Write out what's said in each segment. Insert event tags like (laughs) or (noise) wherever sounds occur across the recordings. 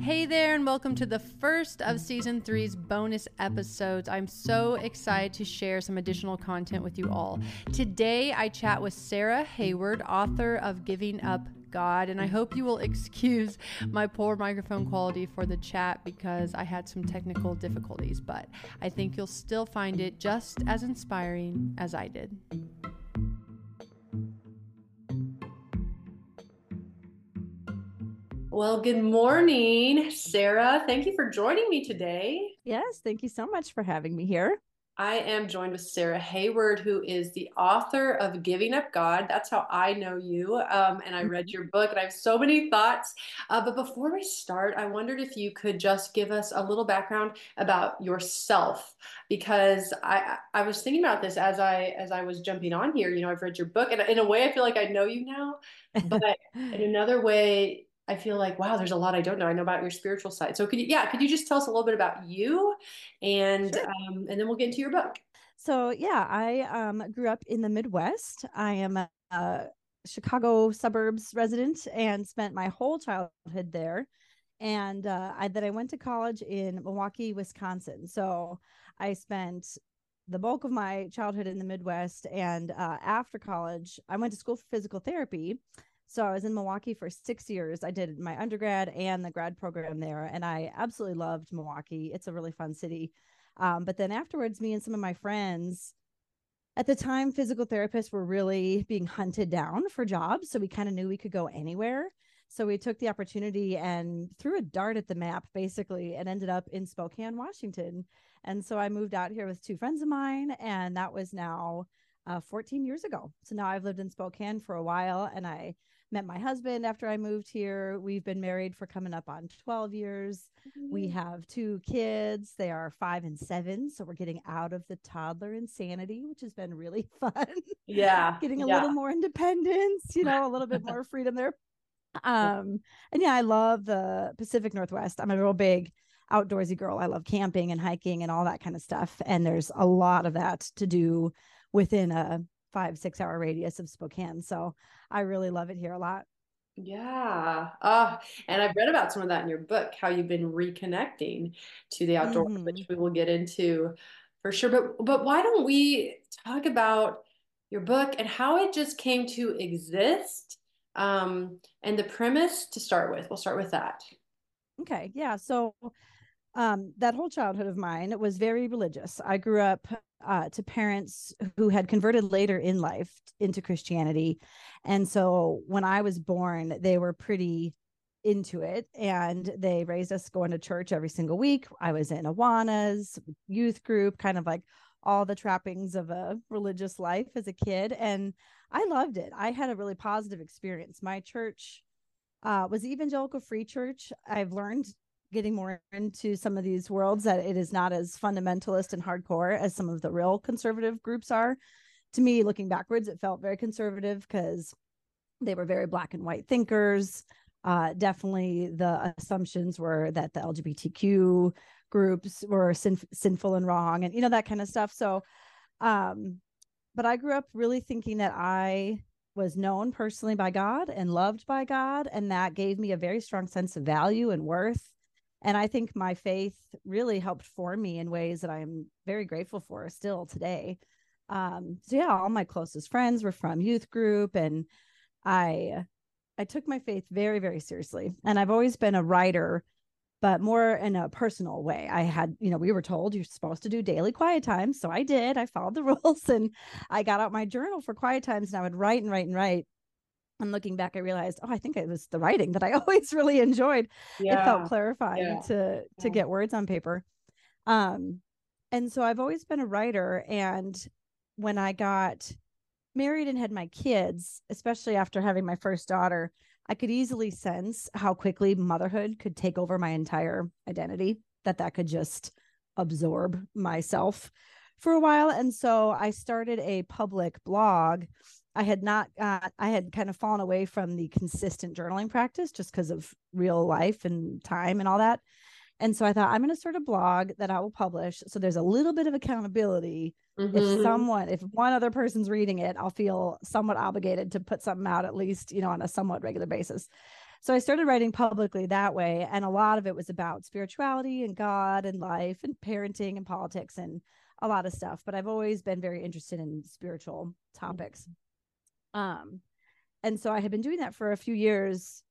Hey there, and welcome to the first of season three's bonus episodes. I'm so excited to share some additional content with you all. Today, I chat with Sarah Hayward, author of Giving Up God, and I hope you will (laughs) excuse my poor microphone quality for the chat because I had some technical difficulties, but I think you'll still find it just as inspiring as I did. Well, good morning, Sarah. Thank you for joining me today. Yes, thank you so much for having me here. I am joined with Sarah Hayward, who is the author of Giving Up God. That's how I know you. Um, and I read mm-hmm. your book, and I have so many thoughts. Uh, but before we start, I wondered if you could just give us a little background about yourself, because I I was thinking about this as I as I was jumping on here. You know, I've read your book, and in a way, I feel like I know you now. But (laughs) in another way, I feel like, wow, there's a lot I don't know. I know about your spiritual side. So could you, yeah, could you just tell us a little bit about you and, sure. um, and then we'll get into your book. So yeah, I um, grew up in the Midwest. I am a, a Chicago suburbs resident and spent my whole childhood there. And uh, I, then I went to college in Milwaukee, Wisconsin. So I spent the bulk of my childhood in the Midwest. And uh, after college, I went to school for physical therapy. So I was in Milwaukee for six years. I did my undergrad and the grad program there, and I absolutely loved Milwaukee. It's a really fun city. Um, but then afterwards, me and some of my friends, at the time, physical therapists were really being hunted down for jobs. So we kind of knew we could go anywhere. So we took the opportunity and threw a dart at the map, basically, and ended up in Spokane, Washington. And so I moved out here with two friends of mine, and that was now uh, 14 years ago. So now I've lived in Spokane for a while, and I met my husband after I moved here. We've been married for coming up on 12 years. Mm-hmm. We have two kids. They are five and seven. So we're getting out of the toddler insanity, which has been really (laughs) fun. Yeah. getting a yeah. little more independence, you know, a little bit more freedom there. Um, and yeah, I love the Pacific Northwest. I'm a real big outdoorsy girl. I love camping and hiking and all that kind of stuff. And there's a lot of that to do within a five, six hour radius of Spokane. So I really love it here a lot. Yeah. Uh, and I've read about some of that in your book, how you've been reconnecting to the outdoors, mm-hmm. which we will get into for sure. But but why don't we talk about your book and how it just came to exist? Um, and the premise to start with. We'll start with that. Okay. Yeah. So um, that whole childhood of mine was very religious. I grew up uh, to parents who had converted later in life into Christianity. And so when I was born, they were pretty into it and they raised us going to church every single week. I was in Awanas, youth group, kind of like all the trappings of a religious life as a kid. And I loved it. I had a really positive experience. My church uh, was Evangelical Free Church. I've learned getting more into some of these worlds that it is not as fundamentalist and hardcore as some of the real conservative groups are. To me, looking backwards, it felt very conservative because they were very black and white thinkers. Uh, definitely, the assumptions were that the LGBTQ groups were sin- sinful and wrong, and you know that kind of stuff. So, um, but I grew up really thinking that I was known personally by God and loved by God, and that gave me a very strong sense of value and worth and i think my faith really helped form me in ways that i'm very grateful for still today. Um so yeah all my closest friends were from youth group and i i took my faith very very seriously. And i've always been a writer but more in a personal way. I had you know we were told you're supposed to do daily quiet times, so i did. I followed the (laughs) rules and i got out my journal for quiet times and i would write and write and write and looking back i realized oh i think it was the writing that i (laughs) always really enjoyed yeah. it felt clarifying yeah. to to yeah. get words on paper um and so i've always been a writer and when i got married and had my kids especially after having my first daughter i could easily sense how quickly motherhood could take over my entire identity that that could just absorb myself for a while and so i started a public blog I had not, uh, I had kind of fallen away from the consistent journaling practice just because of real life and time and all that. And so I thought, I'm going to start a blog that I will publish. So there's a little bit of accountability. Mm-hmm. If someone, if one other person's reading it, I'll feel somewhat obligated to put something out at least, you know, on a somewhat regular basis. So I started writing publicly that way. And a lot of it was about spirituality and God and life and parenting and politics and a lot of stuff. But I've always been very interested in spiritual topics. Um, and so I had been doing that for a few years.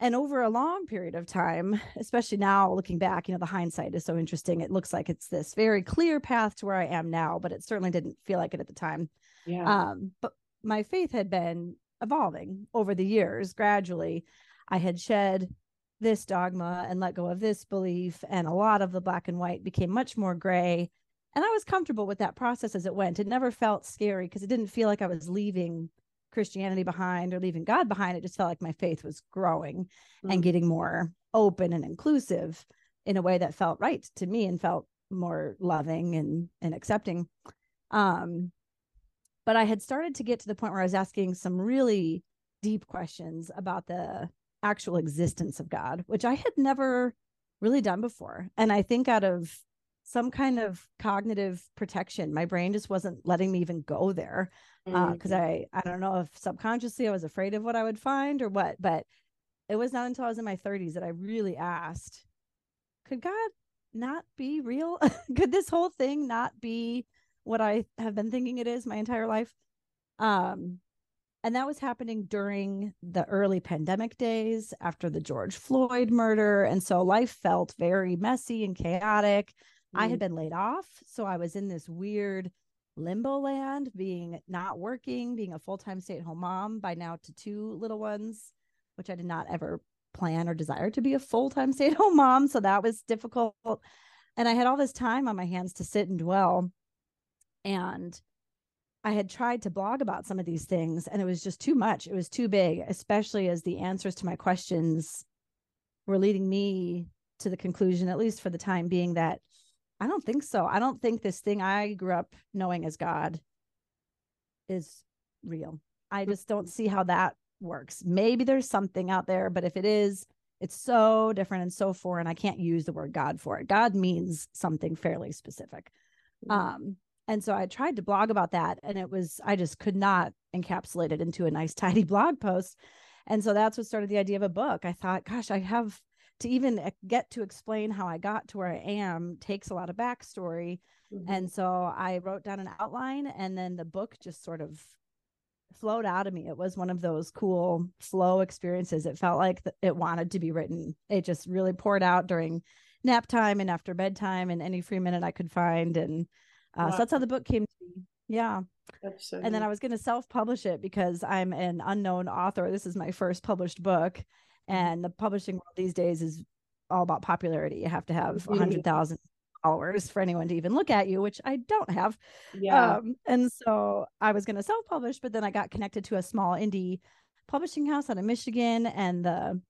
And over a long period of time, especially now looking back, you know, the hindsight is so interesting. It looks like it's this very clear path to where I am now, but it certainly didn't feel like it at the time. Yeah. Um, but my faith had been evolving over the years gradually. I had shed this dogma and let go of this belief, and a lot of the black and white became much more gray. And I was comfortable with that process as it went. It never felt scary because it didn't feel like I was leaving Christianity behind or leaving God behind. It just felt like my faith was growing mm-hmm. and getting more open and inclusive in a way that felt right to me and felt more loving and and accepting. Um, but I had started to get to the point where I was asking some really deep questions about the actual existence of God, which I had never really done before. And I think out of some kind of cognitive protection, my brain just wasn't letting me even go there. Because uh, mm-hmm. I, I don't know if subconsciously I was afraid of what I would find or what, but it was not until I was in my 30s that I really asked, could God not be real? (laughs) could this whole thing not be what I have been thinking it is my entire life. Um, and that was happening during the early pandemic days after the George Floyd murder. And so life felt very messy and chaotic. Mm. I had mm. been laid off. So I was in this weird limbo land, being not working, being a full time stay at home mom by now to two little ones, which I did not ever plan or desire to be a full time stay at home mom. So that was difficult. And I had all this time on my hands to sit and dwell and I had tried to blog about some of these things and it was just too much. It was too big, especially as the answers to my questions were leading me to the conclusion, at least for the time being, that I don't think so. I don't think this thing I grew up knowing as God is real. I just don't see how that works. Maybe there's something out there, but if it is, it's so different and so foreign. I can't use the word God for it. God means something fairly specific. Um, and so I tried to blog about that and it was, I just could not encapsulate it into a nice, (laughs) tidy blog post. And so that's what started the idea of a book. I thought, gosh, I have to even get to explain how I got to where I am takes a lot of backstory. Mm-hmm. And so I wrote down an outline and then the book just sort of flowed out of me. It was one of those cool flow experiences. It felt like it wanted to be written. It just really poured out during nap time and after bedtime and any free minute I could find. And uh, wow. So that's how the book came to me. Yeah. So and then I was going to self publish it because I'm an unknown author. This is my first published book. Mm-hmm. And the publishing world these days is all about popularity. You have to have mm-hmm. 100,000 followers for anyone to even look at you, which I don't have. Yeah. Um, and so I was going to self publish, but then I got connected to a small indie publishing house out of Michigan. And the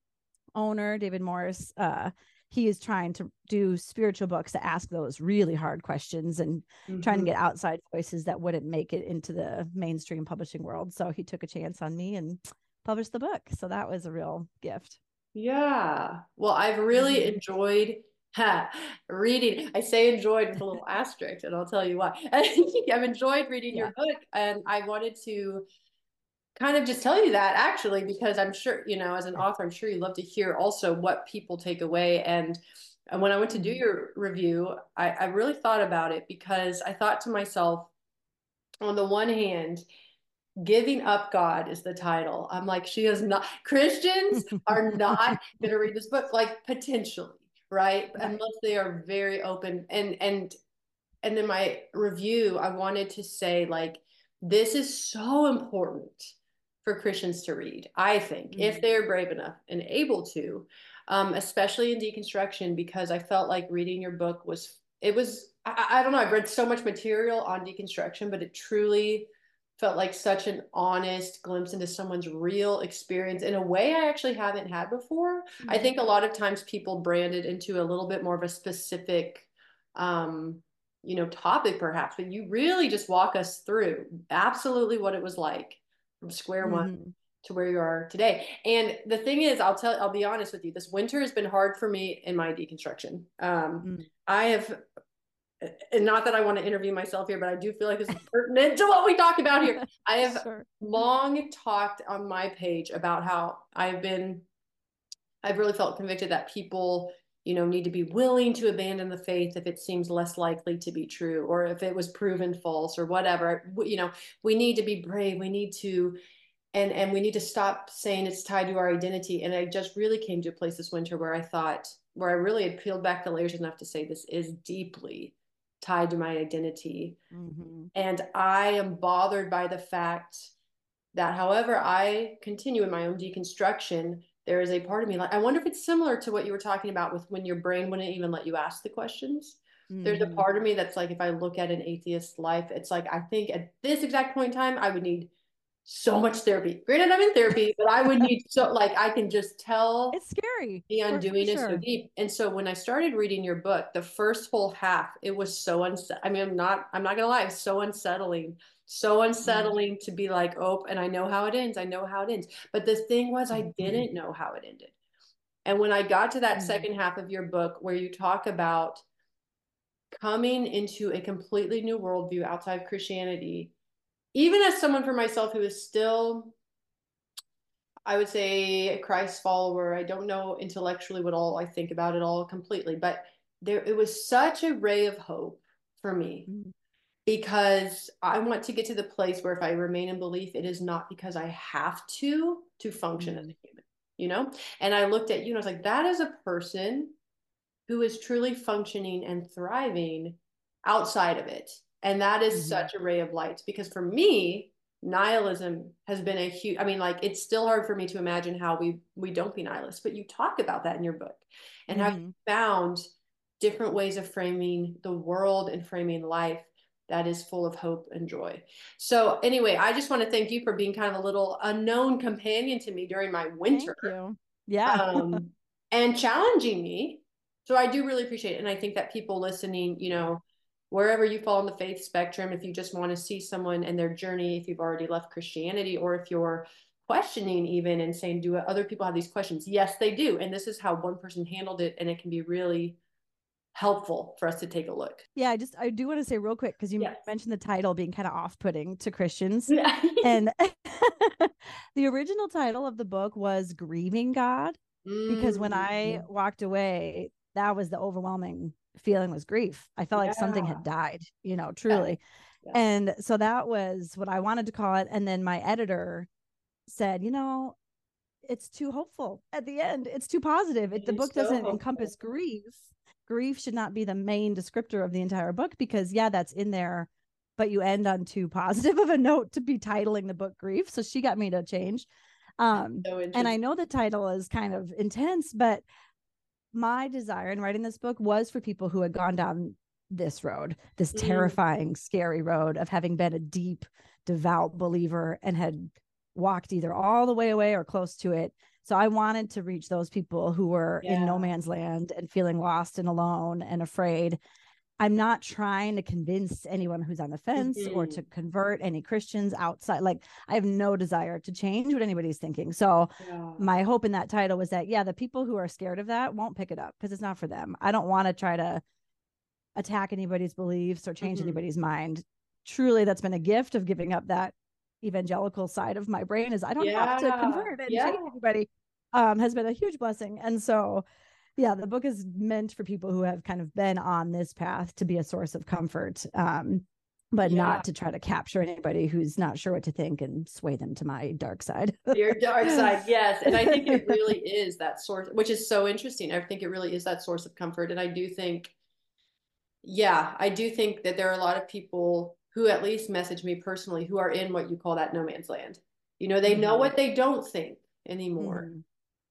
owner, David Morris, uh, he is trying to do spiritual books to ask those really hard questions and mm-hmm. trying to mm-hmm. get outside voices that wouldn't make it into the mainstream publishing world. So he took a chance on me and published the book. So that was a real gift. Yeah. Well, I've really mm-hmm. enjoyed (laughs) ha, reading. I say enjoyed with a little (laughs) asterisk, and I'll tell you why. (laughs) I've enjoyed reading yeah. your book, and I wanted to kind of just tell you that actually because i'm sure you know as an author i'm sure you love to hear also what people take away and and when i went to do mm-hmm. your review I, I really thought about it because i thought to myself on the one hand giving up god is the title i'm like she is not christians are not (laughs) going to read this book like potentially right? unless they are very open and and and in my review i wanted to say like this is so important for Christians to read, I think, mm-hmm. if they're brave enough and able to, um, especially in deconstruction, because I felt like reading your book was, it was, I, I don't know, I've read so much material on deconstruction, but it truly felt like such an honest glimpse into someone's real experience in a way I actually haven't had before. Mm-hmm. I think a lot of times people branded into a little bit more of a specific, um, you know, topic perhaps, but you really just walk us through absolutely what it was like from square mm-hmm. one to where you are today. And the thing is, I'll tell, I'll be honest with you, this winter has been hard for me in my deconstruction. Um, mm. I have, and not that I want to interview myself here, but I do feel like this is pertinent to what we talk about here. (laughs) I have sure. long talked on my page about how I've been I've really felt convicted that people you know need to be willing to abandon the faith if it seems less likely to be true or if it was proven false or whatever you know we need to be brave we need to and and we need to stop saying it's tied to our identity and i just really came to a place this winter where i thought where i really had peeled back the layers enough to say this is deeply tied to my identity mm-hmm. and i am bothered by the fact that however i continue in my own deconstruction there is a part of me like i wonder if it's similar to what you were talking about with when your brain wouldn't even let you ask the questions mm-hmm. there's a mm-hmm. part of me that's like if i look at an atheist life it's like i think at this exact point in time i would need so much therapy granted i'm in therapy but i would need so like i can just tell it's scary the undoing is so deep and so when i started reading your book the first whole half it was so unset i mean i'm not i'm not gonna lie it's so unsettling so mm-hmm. unsettling to be like, oh, and I know how it ends. I know how it ends. But the thing was, I mm-hmm. didn't know how it ended. And when I got to that mm-hmm. second half of your book where you talk about coming into a completely new worldview outside of Christianity, even as someone for myself who is still, I would say, a Christ follower, I don't know intellectually what all I think about it all completely, but there it was such a ray of hope for me. Mm-hmm because I want to get to the place where if I remain in belief, it is not because I have to to function mm-hmm. as a human, you know? And I looked at you and I was like, that is a person who is truly functioning and thriving outside of it. And that is mm-hmm. such a ray of light because for me, nihilism has been a huge i mean like it's still hard for me to imagine how we we don't be nihilists but you talk about that in your book and mm-hmm. how you found different ways of framing the world and framing life that is full of hope and joy. So, anyway, I just want to thank you for being kind of a little unknown companion to me during my winter. Yeah. um, and challenging me. So, I do really appreciate it. And I think that people listening, you know, wherever you fall in the faith spectrum, if you just want to see someone and their journey, if you've already left Christianity, or if you're questioning even and saying, do other people have these questions? Yes, they do. And this is how one person handled it. And it can be really helpful for us to take a look. Yeah, I just I do want to say real quick because you yes. mentioned the title being kind of off-putting to Christians. Yeah. (laughs) and (laughs) the original title of the book was Grieving God because when I mm. walked away, that was the overwhelming feeling was grief. I felt yeah. like something had died, you know, truly. Yeah. And so that was what I wanted to call it and then my editor said, you know, it's too hopeful at the end. It's too positive. It, the book so doesn't hopeful. encompass grief grief should not be the main descriptor of the entire book because yeah that's in there but you end on too (laughs) positive of a note to be titling the book grief so she got me to change um so and i know the title is kind of intense but my desire in writing this book was for people who had gone down this road this mm. terrifying scary road of having been a deep devout believer and had walked either all the way away or close to it so I wanted to reach those people who were yeah. in no man's land and feeling lost and alone and afraid. I'm not trying to convince anyone who's on the fence mm-hmm. or to convert any Christians outside. Like, I have no desire to change what anybody's thinking. So, yeah. my hope in that title was that, yeah, the people who are scared of that won't pick it up because it's not for them. I don't want to try to attack anybody's beliefs or change mm-hmm. anybody's mind. Truly, that's been a gift of giving up that evangelical side of my brain is I don't yeah. have to convert and yeah. change anybody um, has been a huge blessing. And so, yeah, the book is meant for people who have kind of been on this path to be a source of comfort, um, but yeah. not to try to capture anybody who's not sure what to think and sway them to my dark side. Your dark side, (laughs) yes. And I think it really is that source, which is so interesting. I think it really is that source of comfort. And I do think, yeah, I do think that there are a lot of people who at least message me personally who are in what you call that no man's land. You know, they mm-hmm. know what they don't think anymore. Mm-hmm.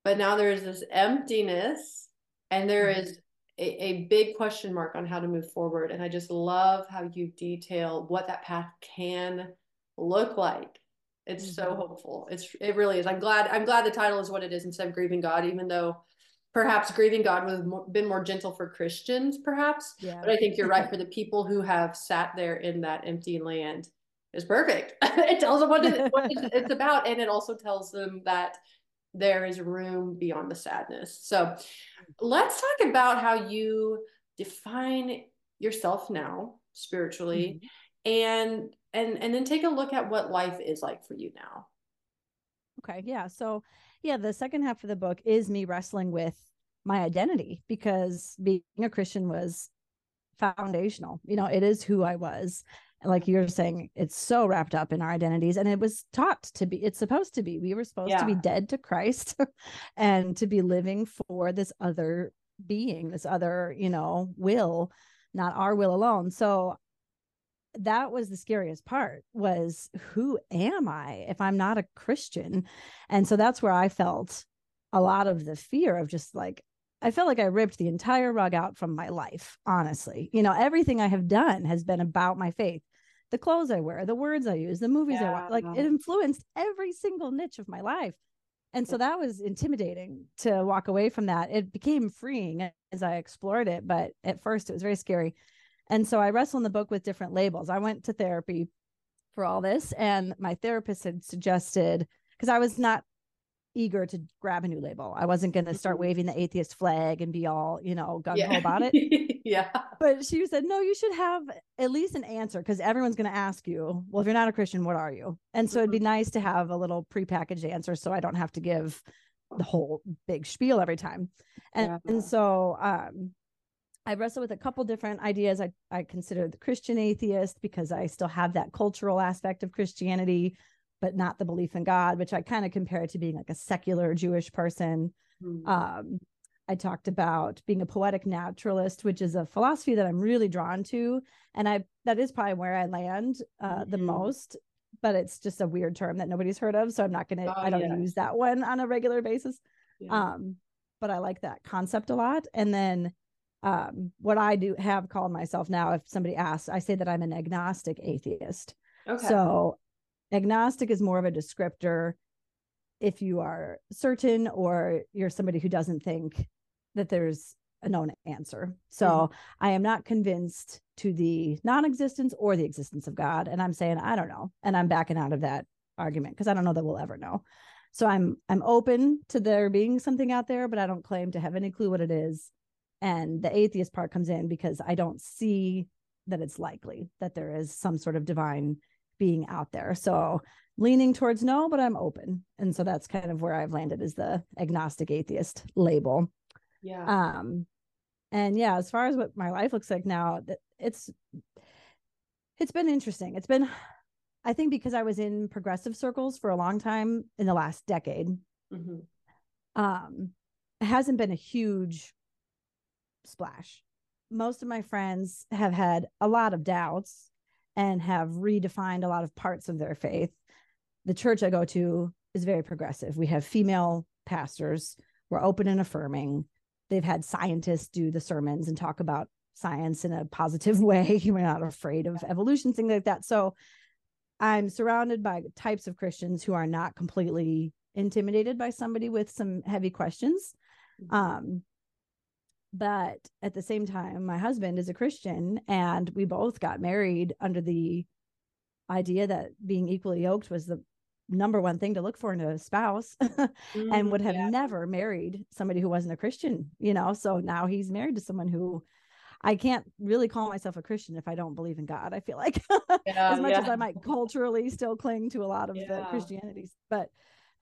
But now there is this emptiness and there mm-hmm. is a, a, big question mark on how to move forward. And I just love how you detail what that path can look like. It's so mm-hmm. hopeful. It's it really is. I'm glad I'm glad the title is what it is instead of grieving God, even though perhaps grieving God would have been more gentle for Christians, perhaps. Yeah. But I think you're right for the people who have sat there in that empty land is perfect. (laughs) it tells them what, it, what it's about, and it also tells them that there is room beyond the sadness. So let's talk about how you define yourself now spiritually mm-hmm. and and and then take a look at what life is like for you now. Okay, yeah. So yeah, the second half of the book is me wrestling with my identity because being a Christian was foundational. You know, it is who I was. Like you're saying, it's so wrapped up in our identities, and it was taught to be, it's supposed to be. We were supposed yeah. to be dead to Christ (laughs) and to be living for this other being, this other, you know, will, not our will alone. So that was the scariest part was who am I if I'm not a Christian? And so that's where I felt a lot of the fear of just like I felt like I ripped the entire rug out from my life, honestly. You know, everything I have done has been about my faith. The clothes I wear, the words I use, the movies yeah. I watch, like it influenced every single niche of my life. And so that was intimidating to walk away from that. It became freeing as I explored it, but at first it was very scary. And so I wrestle in the book with different labels. I went to therapy for all this, and my therapist had suggested because I was not eager to grab a new label. I wasn't going to start mm-hmm. waving the atheist flag and be all, you know, gung ho yeah. about it. (laughs) yeah. But she said, no, you should have at least an answer because everyone's going to ask you, well, if you're not a Christian, what are you? And so it'd be mm-hmm. nice to have a little prepackaged answer so I don't have to give the whole big spiel every time. And, yeah. and so, um, I wrestled with a couple different ideas. I, I consider the Christian atheist because I still have that cultural aspect of Christianity but not the belief in God, which I kind of compare it to being like a secular Jewish person. Mm-hmm. Um, I talked about being a poetic naturalist, which is a philosophy that I'm really drawn to, and I that is probably where I land uh, mm-hmm. the most. But it's just a weird term that nobody's heard of, so I'm not gonna. Oh, I don't use that one on a regular basis. Yeah. Um, but I like that concept a lot. And then um, what I do have called myself now, if somebody asks, I say that I'm an agnostic atheist. Okay. So agnostic is more of a descriptor if you are certain or you're somebody who doesn't think that there's a known answer. So mm-hmm. I am not convinced to the non-existence or the existence of God and I'm saying I don't know and I'm backing out of that argument because I don't know that we'll ever know. So I'm I'm open to there being something out there but I don't claim to have any clue what it is. And the atheist part comes in because I don't see that it's likely that there is some sort of divine being out there. So leaning towards no, but I'm open. And so that's kind of where I've landed is the agnostic atheist label. Yeah. Um and yeah, as far as what my life looks like now, it's it's been interesting. It's been I think because I was in progressive circles for a long time in the last decade. Mm-hmm. Um it hasn't been a huge splash. Most of my friends have had a lot of doubts and have redefined a lot of parts of their faith. The church I go to is very progressive. We have female pastors, we're open and affirming. They've had scientists do the sermons and talk about science in a positive (laughs) way. We're not afraid of evolution, things like that. So I'm surrounded by types of Christians who are not completely intimidated by somebody with some heavy questions. Mm-hmm. Um, but at the same time my husband is a christian and we both got married under the idea that being equally yoked was the number one thing to look for in a spouse (laughs) mm, and would have yeah. never married somebody who wasn't a christian you know so now he's married to someone who i can't really call myself a christian if i don't believe in god i feel like (laughs) yeah, as much yeah. as i might culturally still cling to a lot of the christianities but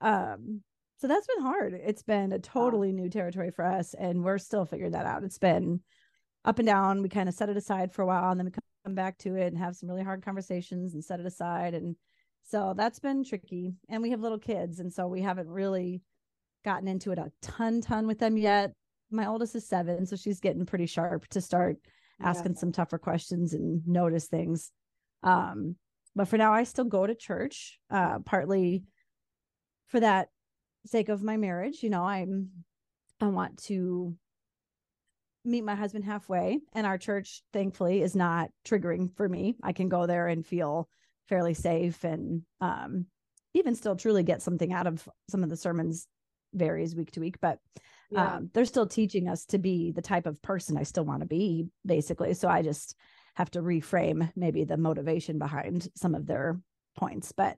um so that's been hard. It's been a totally wow. new territory for us, and we're still figuring that out. It's been up and down. We kind of set it aside for a while, and then we come back to it and have some really hard conversations and set it aside. And so that's been tricky. And we have little kids, and so we haven't really gotten into it a ton, ton with them yet. My oldest is seven, so she's getting pretty sharp to start asking yeah. some tougher questions and notice things. Um, but for now, I still go to church, uh, partly for that sake of my marriage you know i'm i want to meet my husband halfway and our church thankfully is not triggering for me i can go there and feel fairly safe and um, even still truly get something out of some of the sermons varies week to week but yeah. um, they're still teaching us to be the type of person i still want to be basically so i just have to reframe maybe the motivation behind some of their points but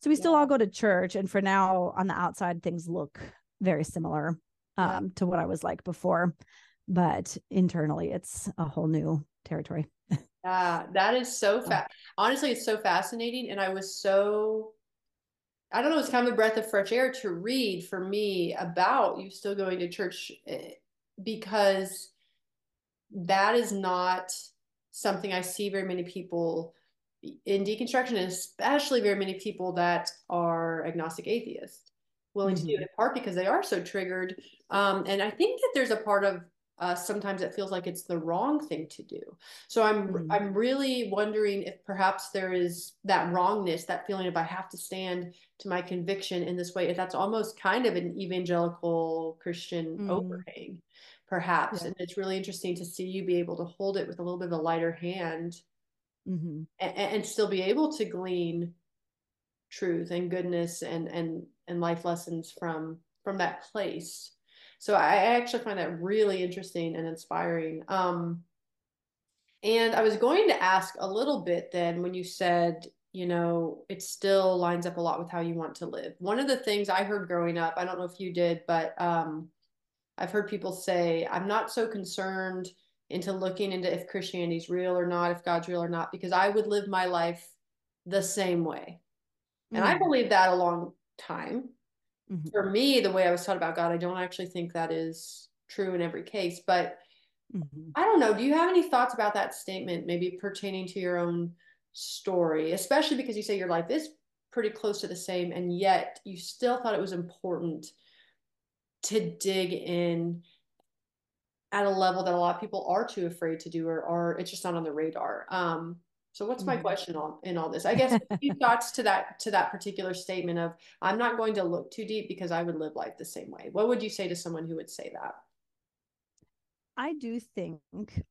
so we yeah. still all go to church. And for now, on the outside, things look very similar um, yeah. to what I was like before. But internally, it's a whole new territory. (laughs) Yeah, that is so fast. Honestly, it's so fascinating. And I was so I don't know, it's kind of a breath of fresh air to read for me about you still going to church eh, because that is not something I see very many people in deconstruction, and especially very many people that are agnostic atheists willing mm-hmm. to do it in part because they are so triggered. Um, and I think that there's a part of uh, sometimes it feels like it's the wrong thing to do. So I'm mm-hmm. I'm really wondering if perhaps there is that wrongness, that feeling of I have to stand to my conviction in this way. If that's almost kind of an evangelical Christian mm-hmm. overhang, perhaps. Yeah. And it's really interesting to see you be able to hold it with a little bit of a lighter hand, mm-hmm. and, and still be able to glean truth and goodness and and and life lessons from from that place so I actually find that really interesting and inspiring. Um, and I was going to ask a little bit then when you said, you know, it still lines up a lot with how you want to live. One of the things I heard growing up, I don't know if you did, but um, I've heard people say, I'm not so concerned into looking into if Christianity is real or not, if God's real or not, because I would live my life the same way. And mm. I believe that a long time. Mm-hmm. For me, the way I was taught about God, I don't actually think that is true in every case. But mm-hmm. I don't know. Do you have any thoughts about that statement, maybe pertaining to your own story, especially because you say your life is pretty close to the same, and yet you still thought it was important to dig in at a level that a lot of people are too afraid to do or, or it's just not on the radar. Um, so what's my mm-hmm. question on in all this? I guess a few (laughs) thoughts to that to that particular statement of I'm not going to look too deep because I would live life the same way. What would you say to someone who would say that? I do think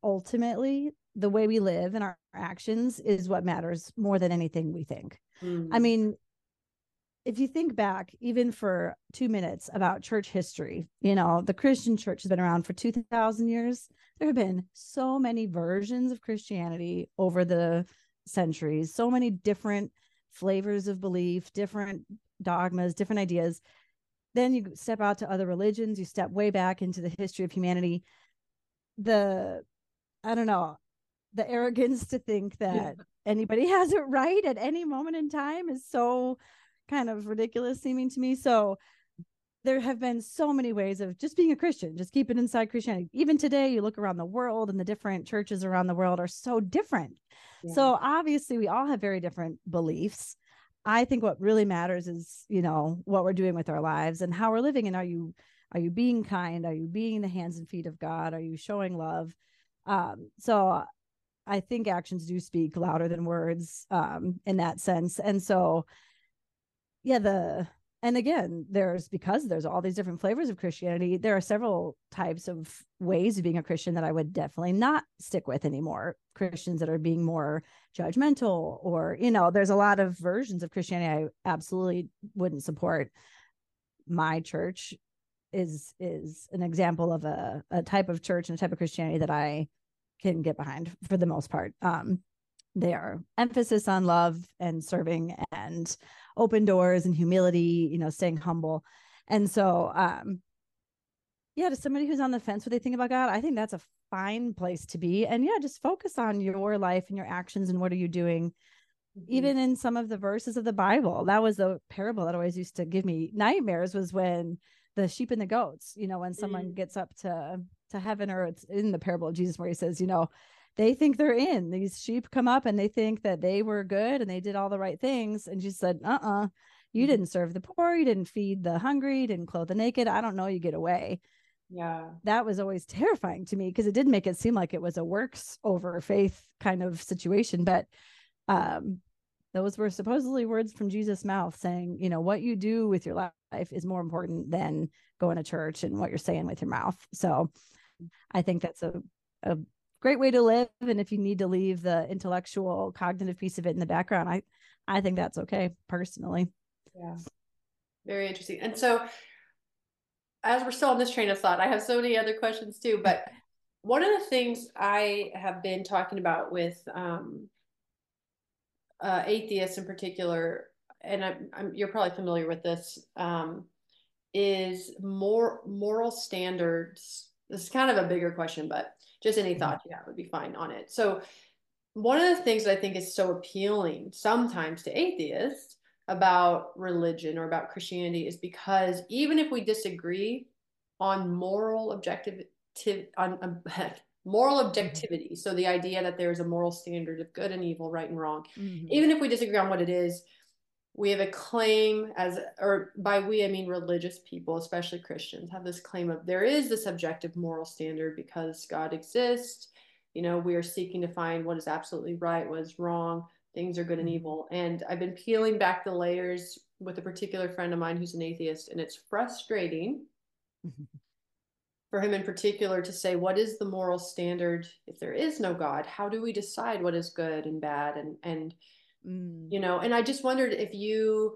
ultimately the way we live and our actions is what matters more than anything we think. Mm. I mean, if you think back even for 2 minutes about church history, you know, the Christian church has been around for 2000 years there have been so many versions of Christianity over the centuries, so many different flavors of belief, different dogmas, different ideas. Then you step out to other religions, you step way back into the history of humanity. The, I don't know, the arrogance to think that yeah. anybody (laughs) has it right at any moment in time is so kind of ridiculous seeming to me. So there have been so many ways of just being a Christian, just keep it inside Christianity. Even today, you look around the world and the different churches around the world are so different. Yeah. So obviously, we all have very different beliefs. I think what really matters is, you know, what we're doing with our lives and how we're living. And are you are you being kind? Are you being the hands and feet of God? Are you showing love? Um, so I think actions do speak louder than words um, in that sense. And so, yeah, the and again there's because there's all these different flavors of christianity there are several types of ways of being a christian that i would definitely not stick with anymore. Christians that are being more judgmental or you know there's a lot of versions of christianity i absolutely wouldn't support. My church is is an example of a, a type of church and a type of christianity that i can get behind for the most part. Um their emphasis on love and serving and open doors and humility, you know, staying humble. And so, um, yeah, to somebody who's on the fence what they think about God, I think that's a fine place to be. And yeah, just focus on your life and your actions and what are you doing. Mm-hmm. Even in some of the verses of the Bible, that was a parable that always used to give me nightmares. Was when the sheep and the goats, you know, when someone mm-hmm. gets up to to heaven, or it's in the parable of Jesus where he says, you know, they think they're in. These sheep come up and they think that they were good and they did all the right things. And she said, uh uh-uh, uh you mm-hmm. didn't serve the poor, you didn't feed the hungry, you didn't clothe the naked. I don't know, you get away. Yeah. That was always terrifying to me because it did make it seem like it was a works over faith kind of situation. But um, those were supposedly words from Jesus' mouth saying, you know, what you do with your life is more important than going to church and what you're saying with your mouth. So I think that's a, a great way to live and if you need to leave the intellectual cognitive piece of it in the background i i think that's okay personally. Yeah. Very interesting. And so as we're still on this train of thought i have so many other questions too but one of the things i have been talking about with um, uh, atheists in particular and I'm, I'm, you're probably familiar with this um, is more moral standards. This is kind of a bigger question but just any mm-hmm. you have would be fine on it. So one of the things that I think is so appealing sometimes to atheists about religion or about Christianity is because even if we disagree on moral objective on um, (laughs) moral objectivity, so the idea that there is a moral standard of good and evil, right and wrong, mm-hmm. even if we disagree on what it is, we have a claim as or by we i mean religious people especially christians have this claim of there is this objective moral standard because god exists. You know we are seeking to find what is absolutely right what is wrong things are good and mm-hmm. evil. And i've been peeling back the layers with a particular friend of mine who's an atheist and it's frustrating for him in particular to say what is the moral standard? If there is no god how do we decide what is good and bad? And and mm. you know and i just wondered if you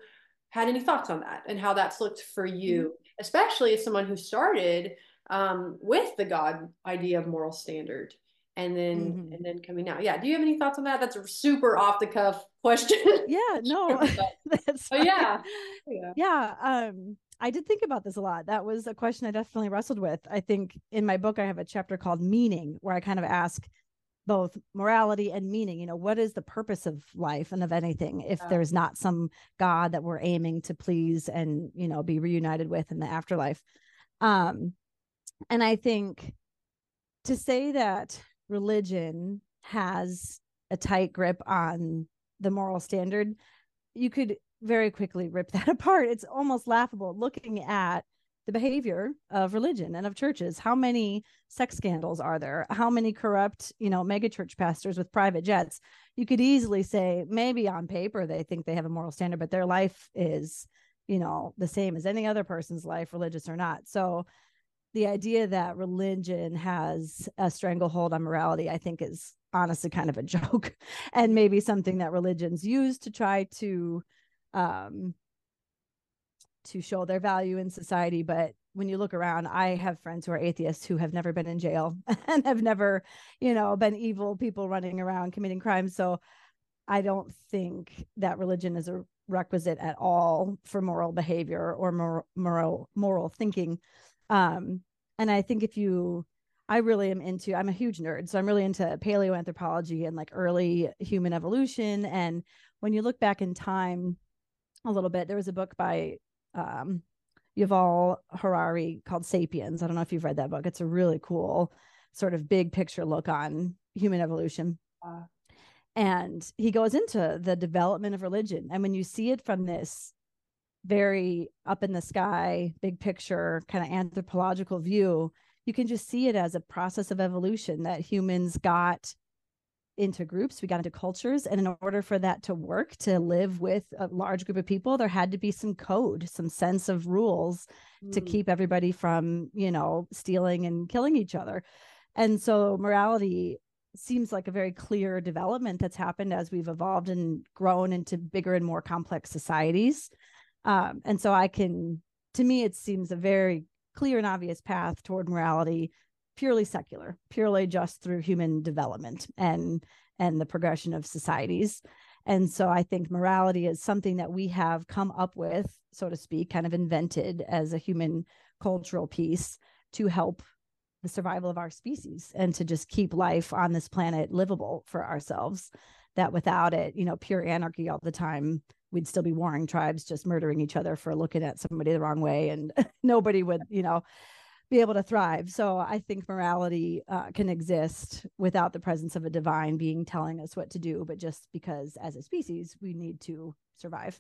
had any thoughts on that and how that's looked for you mm. especially as someone who started um, with the god idea of moral standard and then mm-hmm. and then coming out yeah do you have any thoughts on that that's a super off the cuff question (laughs) yeah no (laughs) (laughs) that's oh yeah yeah yeah um I did think about this a lot. That was a question I definitely wrestled with. I think in my book, I have a chapter called Meaning, where I kind of ask both morality and meaning. You know, what is the purpose of life and of anything if there's not some God that we're aiming to please and, you know, be reunited with in the afterlife? Um, and I think to say that religion has a tight grip on the moral standard, you could very quickly rip (laughs) that apart. It's almost laughable looking at the behavior of religion and of churches. How many sex scandals are there? How many corrupt, you know, megachurch pastors with private jets? You could easily say maybe on paper they think they have a moral standard, but their life is, you know, the same as any other person's life, religious or not. So the idea that religion has a stranglehold on morality, I think, is honestly kind of a (laughs) joke and maybe something that religions use to try to um to show their value in society but when you look around i have friends who are atheists who have never been in jail (laughs) and have never you know been evil people running around committing crimes so i don't think that religion is a requisite at all for moral behavior or moral moral, moral thinking um, and I think if you, I really am into, I'm a huge nerd. So I'm really into paleoanthropology and like early human evolution. And when you look back in time a little bit, there was a book by um, Yuval Harari called Sapiens. I don't know if you've read that book. It's a really cool sort of big picture look on human evolution. Uh, and he goes into the development of religion. And when you see it from this very up in the sky, big picture, kind of anthropological view, you can just see it as a process of evolution that humans got into groups, we got into cultures. And in order for that to work, to live with a large group of people, there had to be some code, some sense of rules mm. to keep everybody from, you know, stealing and killing each other. And so morality seems like a very clear development that's happened as we've evolved and grown into bigger and more complex societies. Um, and so I can, to me, it seems a very clear and obvious path toward morality, purely secular, purely just through human development and and the progression of societies. And so I think morality is something that we have come up with, so to speak, kind of invented as a human cultural piece to help the survival of our species and to just keep life on this planet livable for ourselves. That without it, you know, pure anarchy all the time we'd still be warring tribes just murdering each other for looking at somebody the wrong way and (laughs) nobody would you know be able to thrive so i think morality uh, can exist without the presence of a divine being telling us what to do but just because as a species we need to survive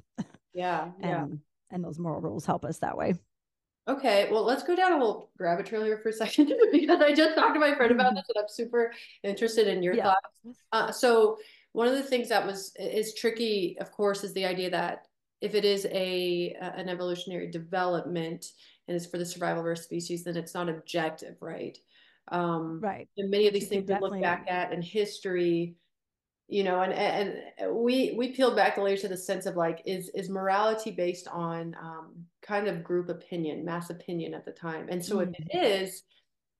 yeah (laughs) and yeah. and those moral rules help us that way Okay, well, let's go down a little rabbit trail here for a second (laughs) because I just talked to my friend about mm-hmm. this and I'm super interested in your yeah. thoughts. Uh, so, one of the things that was is tricky, of course, is the idea that if it is a an evolutionary development and it's for the survival of our species, then it's not objective, right? Um, right. And many of these things we look back at in history, you know, and and we we peeled back the layers to the sense of like, is is morality based on um, kind of group opinion, mass opinion at the time? And so mm-hmm. if it mm.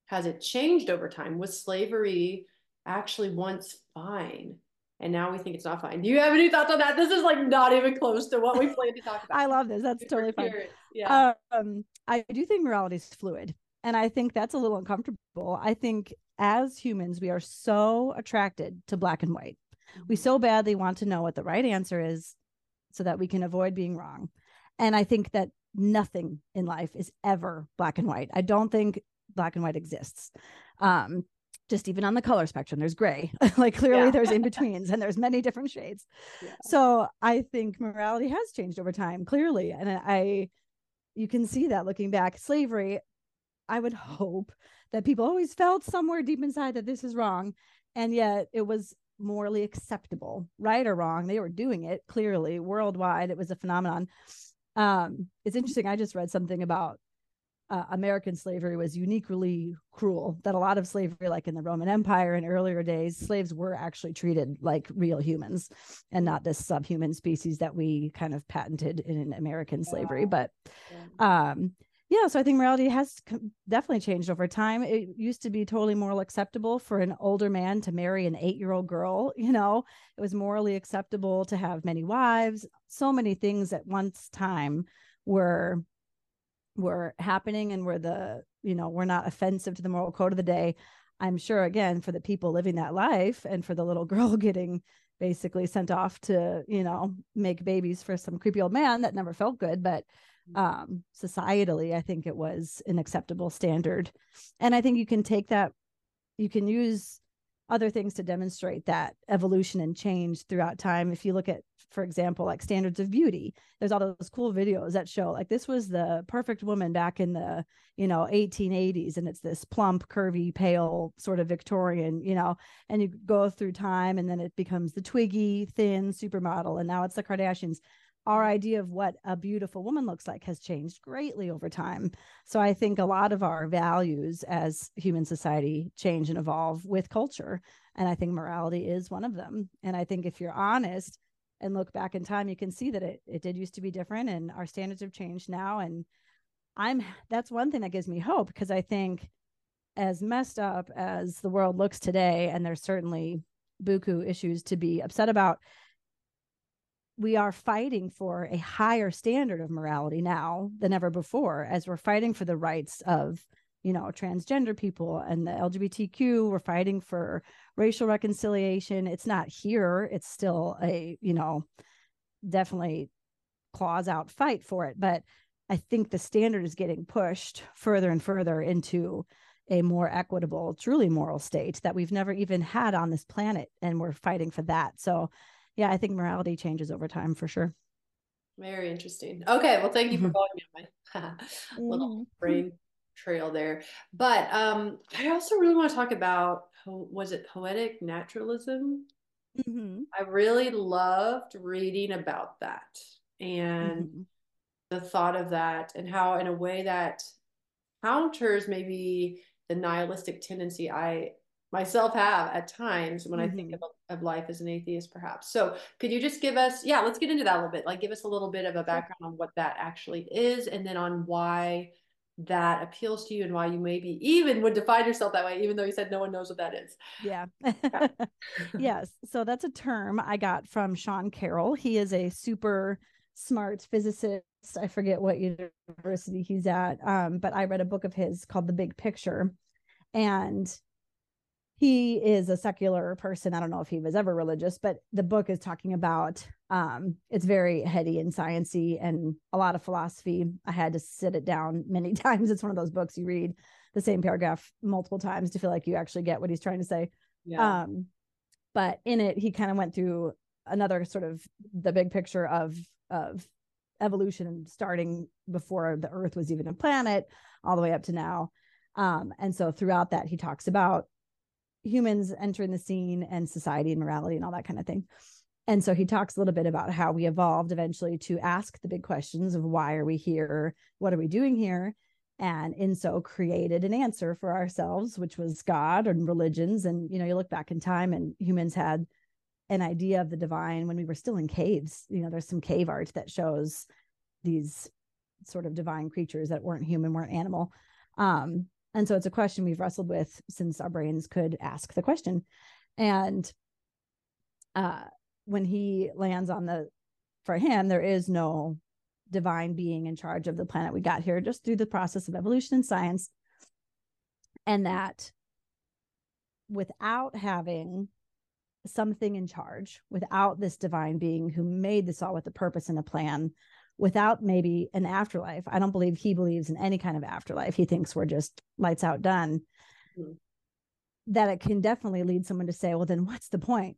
has it changed over time? Was slavery actually once fine? And now we think it's not fine. Do you have any thoughts on that? This is like not even close to what we (laughs) planned to talk about. I love this. That's totally fine. Yeah. Um, I do think morality is fluid, and I think that's a little uncomfortable. I think as humans, we are so attracted to black and white. Mm-hmm. We so badly want to know what the right answer is, so that we can avoid being wrong. And I think that nothing in life is ever black and white. I don't think black and white exists. Um, just even on the color spectrum, there's gray. (laughs) like clearly yeah. there's (laughs) in betweens and there's many different shades. Yeah. So I think morality has changed over time, clearly. And I you can see that looking back. Slavery, I would hope that people always felt somewhere deep inside that this is wrong. And yet it was morally acceptable, right or wrong. They were doing it clearly worldwide. It was a phenomenon. Um, it's interesting. I just read something about uh, American slavery was uniquely cruel. That a lot of slavery, like in the Roman Empire in earlier days, slaves were actually treated like real humans and not this subhuman species that we kind of patented in American slavery. But um, yeah, so I think morality has definitely changed over time. It used to be totally moral acceptable for an older man to marry an eight year old girl. (laughs) You know, it was morally acceptable to have many wives. So many things at once time were were happening and were the you know were not offensive to the moral code of the day i'm sure again for the people living that life and for the little (laughs) girl getting basically sent off to you know make babies for some creepy old man that never felt good but mm. um societally i think it was an acceptable standard and i think you can take that you can use other things to demonstrate that evolution and change throughout time. If you look at, for example, like standards of beauty, there's all those cool videos that show like this was the perfect woman back in the, you know, 1880s. And it's this plump, curvy, pale, sort of Victorian, you know, and you go through time and then it becomes the twiggy, thin supermodel. And now it's the Kardashians our idea of what a beautiful woman looks like has changed greatly over time. So I think a lot of our values as human society change and evolve with culture. And I think morality is one of them. And I think if you're honest and look back in time, you can see that it, it did used to be different and our standards have changed now. And I'm that's one thing that gives me hope because I think as messed up as the world looks today, and there's certainly buku issues to be upset about we are fighting for a higher standard of morality now than ever before as we're fighting for the rights of you know transgender people and the lgbtq we're fighting for racial reconciliation it's not here it's still a you know definitely claws out fight for it but i think the standard is getting pushed further and further into a more equitable truly moral state that we've never even had on this planet and we're fighting for that so yeah, I think morality changes over time for sure. Very interesting. Okay, well, thank you for following me on my (laughs) little mm-hmm. brain trail there. But um, I also really want to talk about was it poetic naturalism? Mm-hmm. I really loved reading about that and mm-hmm. the thought of that, and how, in a way, that counters maybe the nihilistic tendency I myself have at times when mm-hmm. I think mm-hmm. of, of life as an atheist, perhaps. So, could you just give us, yeah, let's get into that a little bit. Like, give us a little bit of a background on what that actually is, and then on why that appeals to you and why you maybe even would define yourself that way, even though you said no one knows what that is. Yeah. (laughs) yes. So, that's a term I got from Sean Carroll. He is a super smart physicist. I forget what university he's at, um, but I read a book of his called The Big Picture. And he is a secular person. I don't know if he was ever religious, but the book is talking about um, it's very heady and sciency and a lot of philosophy. I had to sit it down many (laughs) times. It's one of those books you read the same paragraph multiple times to feel like you actually get what he's trying to say. Yeah. Um, but in it, he kind of went through another sort of the big picture of of evolution starting before the earth was even a planet all the way up to now um, and so throughout that he talks about humans entering the scene and society and morality and all that kind of thing. And so he talks a little bit about how we evolved eventually to ask the big questions of why are we here? What are we doing here? And in so created an answer for ourselves, which was God and religions. And, you know, you look back in time and humans had an idea of the divine when we were still in caves. You know, there's some cave art that shows these sort of divine creatures that weren't human, weren't animal. Um, and so it's a question we've wrestled with since our brains could ask the question. And uh, when he lands on the, for him, there is no divine being in charge of the planet we got here just through the process of evolution and science. And that without having something in charge, without this divine being who made this all with a purpose and a plan, without maybe an afterlife. I don't believe he believes in any kind of afterlife. He thinks we're just lights out done. Mm-hmm. That it can definitely lead someone to say, well, then what's the point?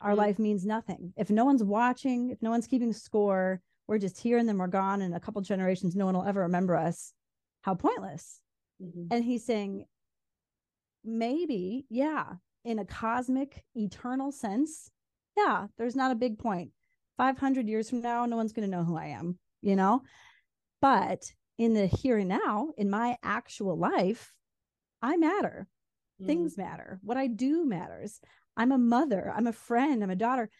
Our mm-hmm. life means nothing. If no one's watching, if no one's keeping score, we're just here and then we're gone. And a couple generations, no one will ever remember us. How pointless. Mm-hmm. And he's saying, maybe, yeah, in a cosmic, eternal sense, yeah, there's not a big point. 500 years from now, no one's going to know who I am, you know? But in the here and now, in my actual life, I matter. Mm. Things matter. What I do matters. I'm a mother, I'm a friend, I'm a daughter.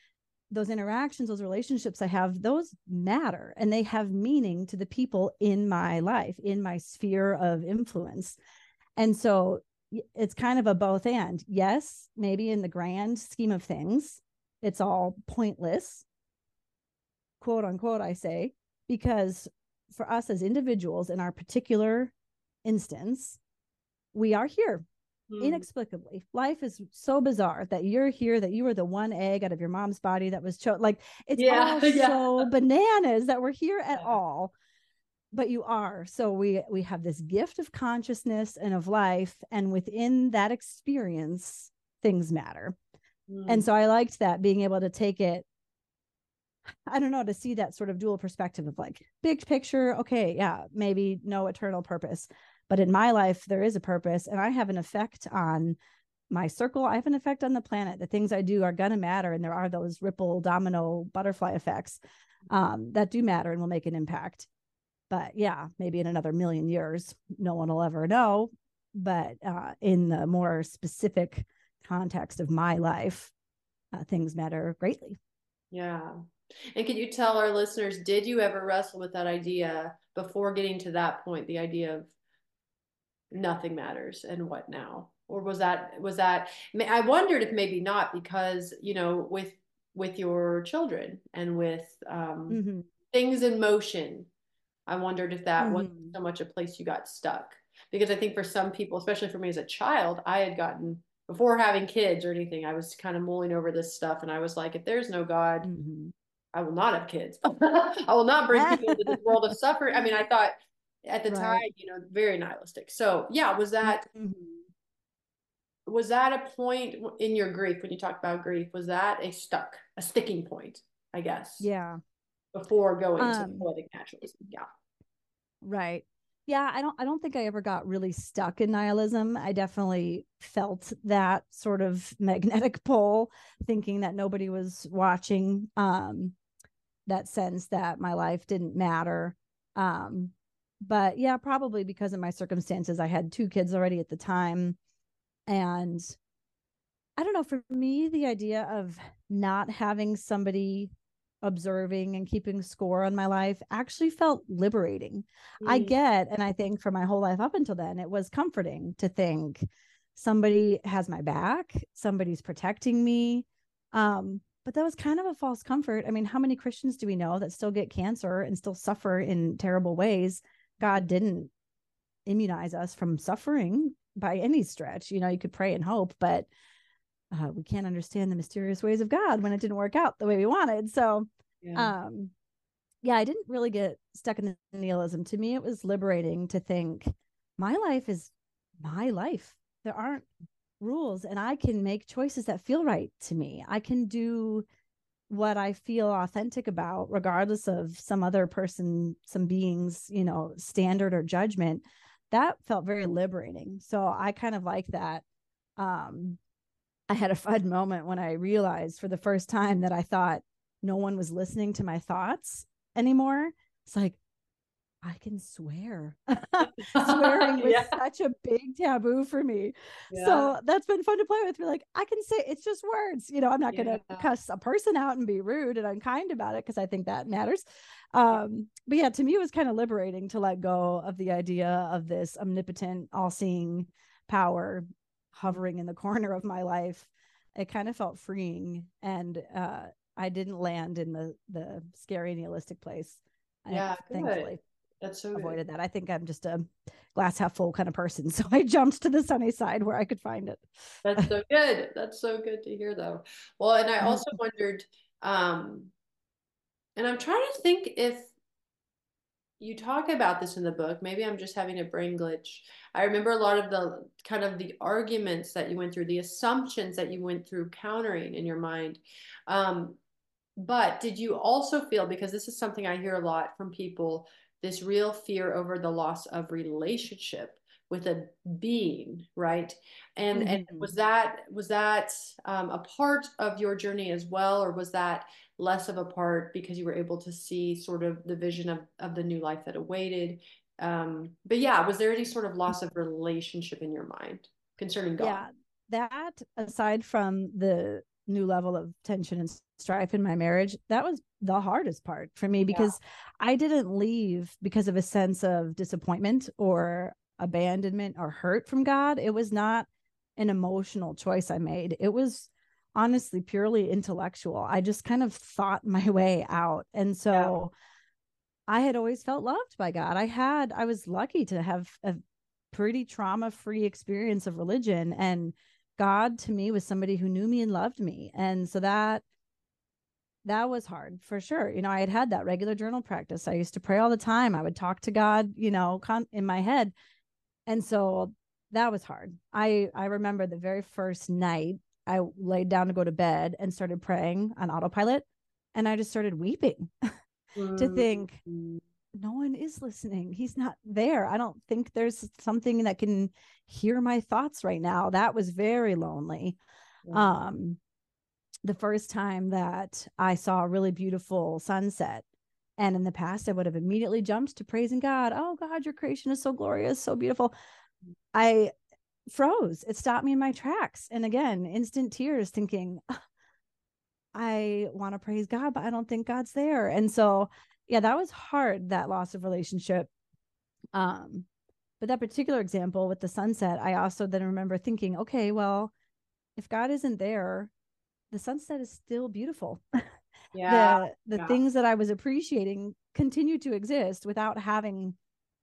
Those interactions, those relationships I have, those matter and they have meaning to the people in my life, in my sphere of influence. And so it's kind of a both and. Yes, maybe in the grand scheme of things, it's all pointless, quote unquote, I say, because for us as individuals in our particular instance, we are here mm. inexplicably. Life is so bizarre that you're here, that you were the one egg out of your mom's body that was chosen. Like it's yeah, all (laughs) yeah. so bananas that we're here at yeah. all but you are so we we have this gift of consciousness and of life and within that experience things matter mm. and so i liked that being able to take it i don't know to see that sort of dual perspective of like big picture okay yeah maybe no eternal purpose but in my life there is a purpose and i have an effect on my circle. I have an effect on the planet. The things i do are going to matter and there are those ripple domino butterfly effects um, that do matter and will make an impact. But yeah maybe in another million years no one will ever know but uh, in the more specific context of my life uh, things matter greatly. Yeah and can you tell our listeners did you ever wrestle with that idea before getting to that point the idea of nothing matters and what now or was that was that i wondered if maybe not because you know with with your children and with um, mm-hmm. things in motion I wondered if that mm-hmm. wasn't so much a place you got stuck. Because I think for some people, especially for me as a child, I had gotten before having kids or anything, I was kind of mulling over this stuff and I was like, if there's no God, mm-hmm. I will not have kids. (laughs) (laughs) I will not bring people into this world of suffering. I mean, I thought at the right. time, you know, very nihilistic. So yeah, was that mm-hmm. was that a point in your grief when you talk about grief? Was that a stuck, a sticking point, I guess? Yeah before going um, to poetic naturalism. Yeah. Right. Yeah, I don't I don't think I ever got really stuck in nihilism. I definitely felt that sort of magnetic pull thinking that nobody was watching um that sense that my life didn't matter. Um but yeah, probably because of my circumstances I had two kids already at the time and I don't know, for me the idea of not having somebody observing and keeping score on my life actually felt liberating. Mm. I get, and I think for my whole life up until then, it was comforting to think somebody has my back, somebody's protecting me. Um, but that was kind of a false comfort. I mean, how many Christians do we know that still get cancer and still suffer in terrible ways? God didn't immunize us from suffering by any stretch. You know, you could pray and hope, but uh, we can't understand the mysterious ways of God when it didn't work out the way we wanted. So, yeah. um, yeah, I didn't really get stuck in the nihilism. To me, it was liberating to think my life is my life. There aren't rules, and I can make choices that feel right to me. I can do what I feel authentic about, regardless of some other person, some beings, you know, standard or judgment. That felt very liberating. So I kind of like that. Um, I had a fun (laughs) moment when I realized for the first time that I thought no one was listening to my thoughts anymore. It's like, I can swear. (laughs) (laughs) Swearing was yeah. such a big taboo for me. Yeah. So that's been fun to play with. Be like, I can say it's just words. You know, I'm not yeah. going to cuss a person out and be rude and unkind about it because I think that matters. Um, but yeah, to me, it was kind of liberating to let go of the idea of this omnipotent, all seeing power hovering in the corner of my life it kind of felt freeing and uh, i didn't land in the the scary nihilistic place yeah thankfully That's so avoided good. that. I think I'm just a glass half full kind of person. (laughs) So I jumped to the sunny side where I could find it. That's so (laughs) good. That's so good to hear though. Well, and I Mm-hmm. also wondered, um, and I'm trying to think if you talk about this in the book. Maybe I'm just having a brain glitch. I remember a lot of the kind of the arguments that you went through, the assumptions that you went through countering in your mind. Um, but did you also feel, because this is something I hear a lot from people, this real fear over the loss of relationship with a being, right? And and Mhm. was that was that um, a part of your journey as well, or was that less of a part because you were able to see sort of the vision of of the new life that awaited? Um, but yeah, was there any sort of loss of relationship in your mind concerning God? Yeah, that aside from the new level of tension and strife in my marriage, that was the hardest part for me because I didn't leave because of a sense of disappointment or abandonment or hurt from God. It was not an emotional choice I made. It was honestly purely intellectual. I just kind of thought my (laughs) way out. And so I had always felt loved by God. I had, I was lucky to have a pretty trauma free experience of religion. And God to me was somebody who knew me and loved me. And so that, that was hard for sure. You know, I had had that regular journal practice. I used to pray all the time. I would talk to God, you know, con- in my head. And so that was hard. I I remember the very first night I laid down to go to bed and started praying on autopilot and I just started weeping (laughs) to think no one is listening. He's not there. I don't think there's something that can hear my thoughts right now. That was very lonely. yeah. Um the first time that I saw a really beautiful sunset and in the past I would have immediately jumped to praising God. Oh God, your creation is so glorious, so beautiful. I froze. It stopped me in my tracks. And again, instant tears thinking "Ah, I want to praise God, but I don't think God's there. And so yeah, that was hard, that loss of relationship. Um, but that particular example with the sunset, I also then remember thinking, okay, well, if God isn't there, the sunset is still beautiful. (laughs) yeah. the the yeah. things that I was appreciating continue to exist without having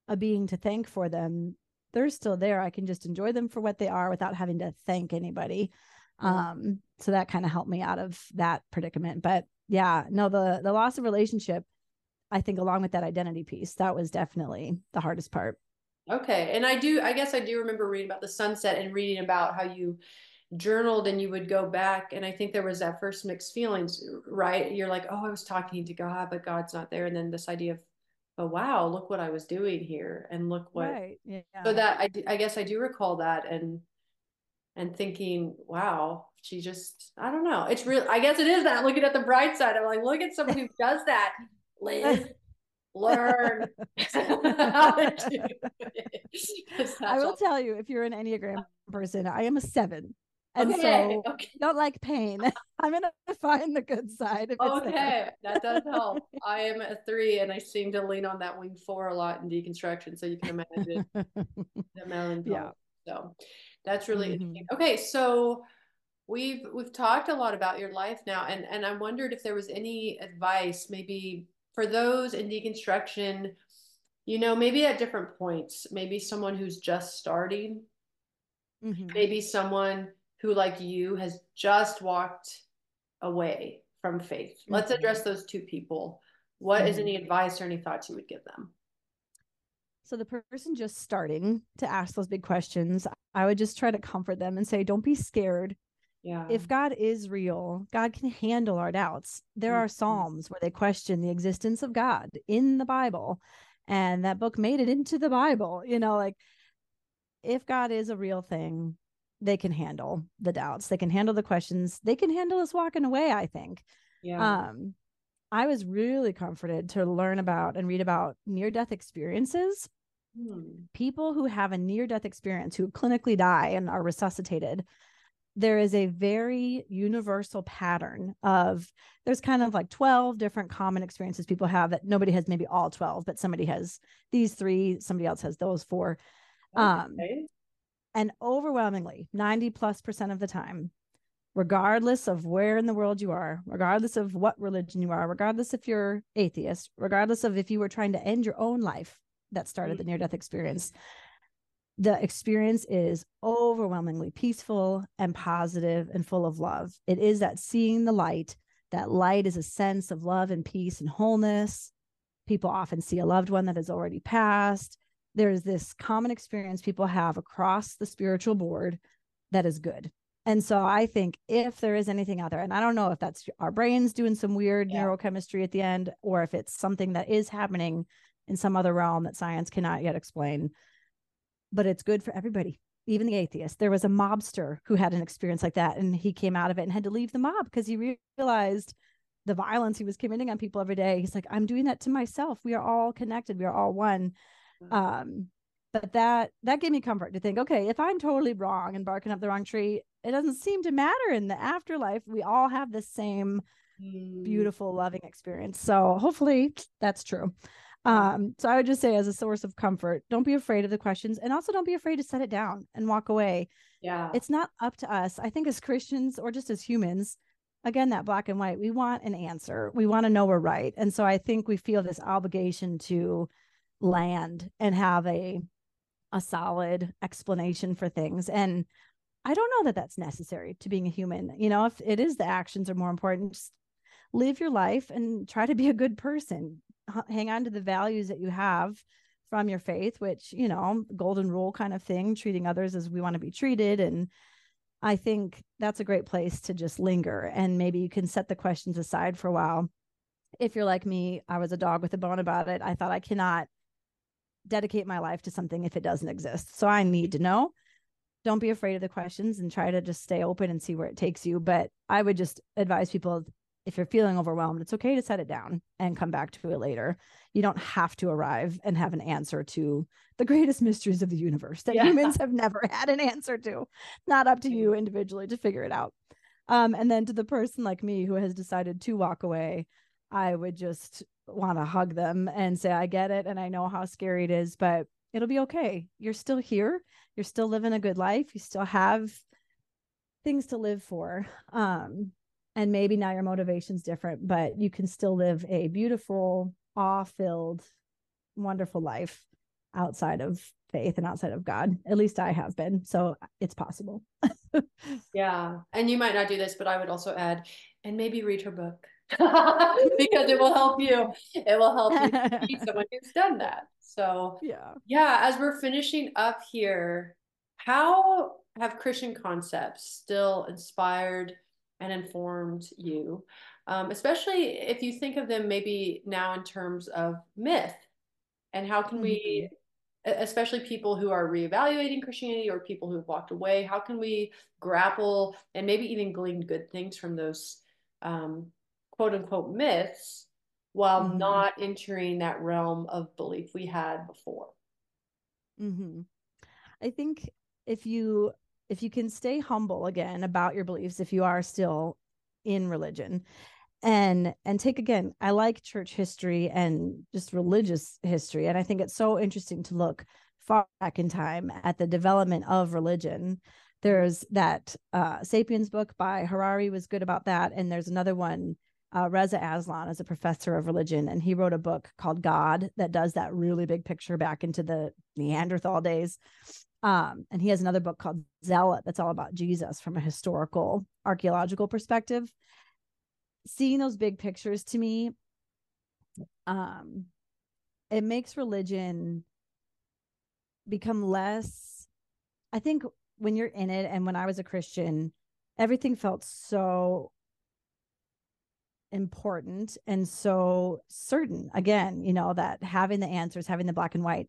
a being to thank for them. They're still there. I can just enjoy them for what they are without having to thank anybody. Mhm. Um, so that kind of helped me out of that predicament. But yeah, no, the the loss of relationship, I think along with that identity piece, that was definitely the hardest part. Okay. And I do, I guess I do remember reading about the sunset and reading about how you journaled and you would go back. And I think there was that first mixed feelings, right? You're like, oh, I was talking to God, but God's not there. And then this idea of, oh, wow, look what I was doing here. And look what, Right. Yeah. so that I guess I do recall that and, and thinking, wow, she just, I don't know. It's real. I guess it is that looking at the bright side. I'm like, look at someone who does that, Liz. (laughs) Learn (laughs) (laughs) how to do it. 'Cause I will all- tell you, if you're an Enneagram person, I am a seven. And Okay, so okay. don't like pain. I'm gonna find the good side. Okay, that does help. I am a three, and I seem to lean on that wing four a lot in deconstruction. So you can imagine the melancholy. Yeah. So that's really Mhm. interesting. Okay, so we've we've talked a lot about your life now, and and I wondered if there was any advice, maybe for those in deconstruction, you know, maybe at different points, maybe someone who's just starting, Mhm. maybe someone who, like you, has just walked away from faith. Let's Mhm. address those two people. What is Mhm. any advice or any thoughts you would give them? So the person just starting to ask those big questions, I would just try to comfort them and say, don't be scared. Yeah. If God is real, God can handle our doubts. There are Mhm. Psalms where they question the existence of God in the Bible, and that book made it into the Bible. You know, like if God is a real thing, they can handle the doubts, they can handle the questions, they can handle us walking away, I think. yeah. Um, I was really comforted to learn about and read about near death experiences Hmm. people who have a near death experience who clinically die and are resuscitated there is a very universal pattern of there's kind of like 12 different common experiences people have that nobody has maybe all 12 but somebody has these three somebody else has those four. Um and overwhelmingly 90 plus percent of the time regardless of where in the world you are regardless of what religion you are regardless if you're atheist regardless of if you were trying to end your own life that started the near death experience the experience is overwhelmingly peaceful and positive and full of love. It is that seeing the light. That light is a sense of love and peace and wholeness. People often see a loved one that has already passed. There's this common experience people have across the spiritual board that is good. And so I think if there is anything out there, and I don't know if that's our brains doing some weird yeah. neurochemistry at the end, or if it's something that is happening in some other realm that science cannot yet explain, but it's good for everybody, even the atheist. There was a mobster who had an experience like that, and he came out of it and had to leave the mob because he realized the violence he was committing on people every day. He's like, I'm doing that to myself. We are all connected. We are all one. Mm-hmm. Um, but that that gave me comfort to think okay if i'm totally wrong and barking up the wrong tree it doesn't seem to matter in the afterlife we all have the same mm. beautiful loving experience so hopefully that's true um so i would just say as a source of comfort don't be afraid of the questions and also don't be afraid to set it down and walk away. Yeah. It's not up to us. I think as christians or just as humans again that black and white we want an answer. We want to know we're right. And so i think we feel this obligation to land and have a a solid explanation for things. And i don't know that that's necessary to being a human. You know if it is the actions are more important just live your life and try to be a good person hang on to the values that you have from your faith which you know golden rule kind of thing treating others as we want to be treated and i think that's a great place to just linger and maybe you can set the questions aside for a while if you're like me i was a dog with a bone about it i thought i cannot dedicate my life to something if it doesn't exist. So I need to know. Don't be afraid of the questions and try to just stay open and see where it takes you. But I would just advise people if you're feeling overwhelmed, it's okay to set it down and come back to it later. You don't have to arrive and have an answer to the greatest mysteries of the universe that yeah. humans have never had an answer to. Not up to you individually to figure it out. Um, and then to the person like me who has decided to walk away, I would just want to hug them and say, I get it. And I know how scary it is, but it'll be okay. You're still here. You're still living a good life. You still have things to live for. Um, and maybe now your motivation's different, but you can still live a beautiful, awe filled, wonderful life outside of faith and outside of God. At least I have been. So it's possible. (laughs) yeah. And you might not do this, but I would also add, and maybe read her book. (laughs) because it will help you. It will help you be (laughs) someone who's done that. So yeah, yeah. As we're finishing up here, how have Christian concepts still inspired and informed you? Um, especially if you think of them maybe now in terms of myth, and how can mm-hmm. we especially people who are reevaluating Christianity or people who've walked away, how can we grapple and maybe even glean good things from those um, quote unquote myths while mm-hmm. not entering that realm of belief we had before. Mm-hmm. I think if you if you can stay humble again about your beliefs, if you are still in religion, and and take again, I like church history and just religious history, and I think it's so interesting to look far back in time at the development of religion. There's that uh, Sapiens book by Harari was good about that, and there's another one uh, Reza Aslan is a professor of religion, and he wrote a book called God that does that really big picture back into the Neanderthal days. Um, and he has another book called Zealot that's all about Jesus from a historical archaeological perspective. Seeing those big pictures to me, um, it makes religion become less. I think when you're in it, and when I was a Christian, everything felt so important and so certain again you know that having the answers having the black and white.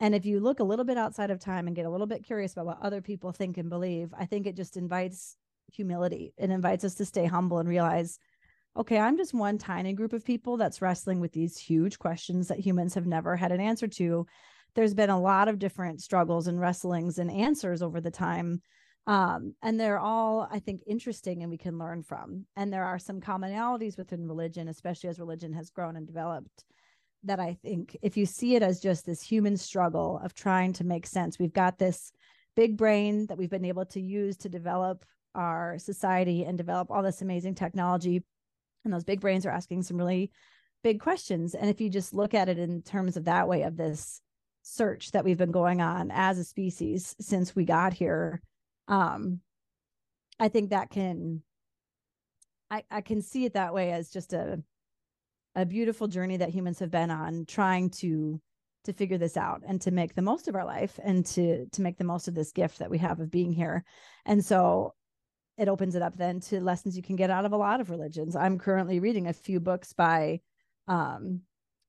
And if you look a little bit outside of time and get a little bit curious about what other people think and believe i think it just invites humility. It invites us to stay humble and realize okay i'm just one tiny group of people that's wrestling with these huge questions that humans have never had an answer to. There's been a lot of different struggles and wrestlings and answers over the time um, and they're all i think interesting and we can learn from. And there are some commonalities within religion especially as religion has grown and developed that i think if you see it as just this human struggle of trying to make sense we've got this big brain that we've been able to use to develop our society and develop all this amazing technology. And those big brains are asking some really big questions. And if you just look at it in terms of that way of this search that we've been going on as a species since we got here um i think that can i i can see it that way as just a a beautiful journey that humans have been on trying to to figure this out and to make the most of our life and to to make the most of this gift that we have of being here. And so it opens it up then to lessons you can get out of a lot of religions. I'm currently reading a few books by um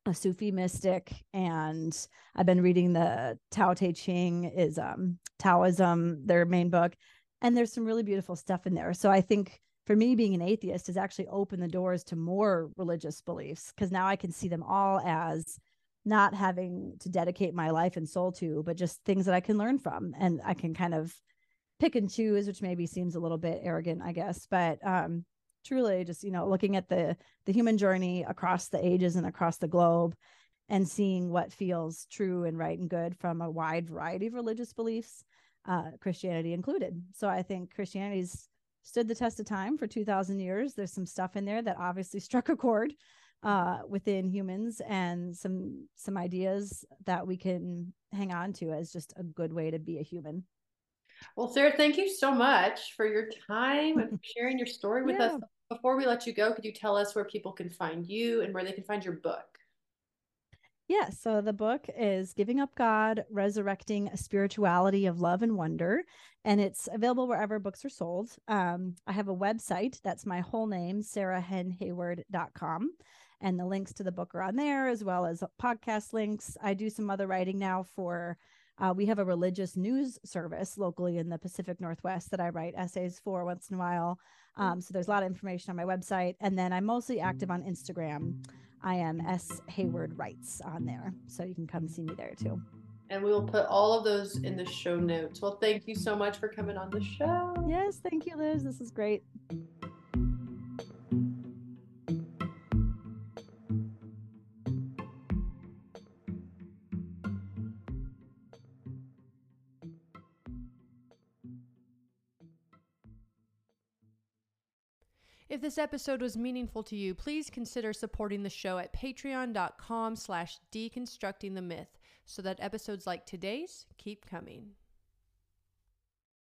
a Sufi mystic, and I've been reading the Tao Te Ching is um Taoism, their main book, and there's some really beautiful stuff in there. So I think for me, being an atheist has actually opened the doors to more religious beliefs because now I can see them all as not having to dedicate my life and soul to, but just things that I can learn from, and I can kind of pick and choose, which maybe seems a little bit arrogant, I guess, but um truly just you know looking at the the human journey across the ages and across the globe and seeing what feels true and right and good from a wide variety of religious beliefs uh, christianity included. So i think christianity's stood the test of time for 2000 years. There's some stuff in there that obviously (laughs) struck a chord uh, within humans and some some ideas that we can hang on to as just a good way to be a human. Well, Sarah, thank you so much for your time and (laughs) sharing your story with yeah. us before we let you go, could you tell us where people can find you and where they can find your book? Yeah, so the book is Giving Up God, Resurrecting a Spirituality of Love and Wonder, and it's available wherever books are sold. Um, I have a website that's my whole name, sarahhennhayward.com, and the links to the book are on there as well as podcast links. I do some other writing now for uh, we have a religious news service locally in the Pacific Northwest that I write essays for once in a while. Um, so there's a lot of information on my website. And then I'm mostly active on Instagram. I am S Hayward Writes on there. So you can come see me there too. And we will put all of those in the show notes. Well, thank you so much for coming on the show. Yes, thank you, Liz. This is great. This episode was meaningful to you, please consider supporting the show at patreon.com slash deconstructing the myth so that episodes like today's keep coming.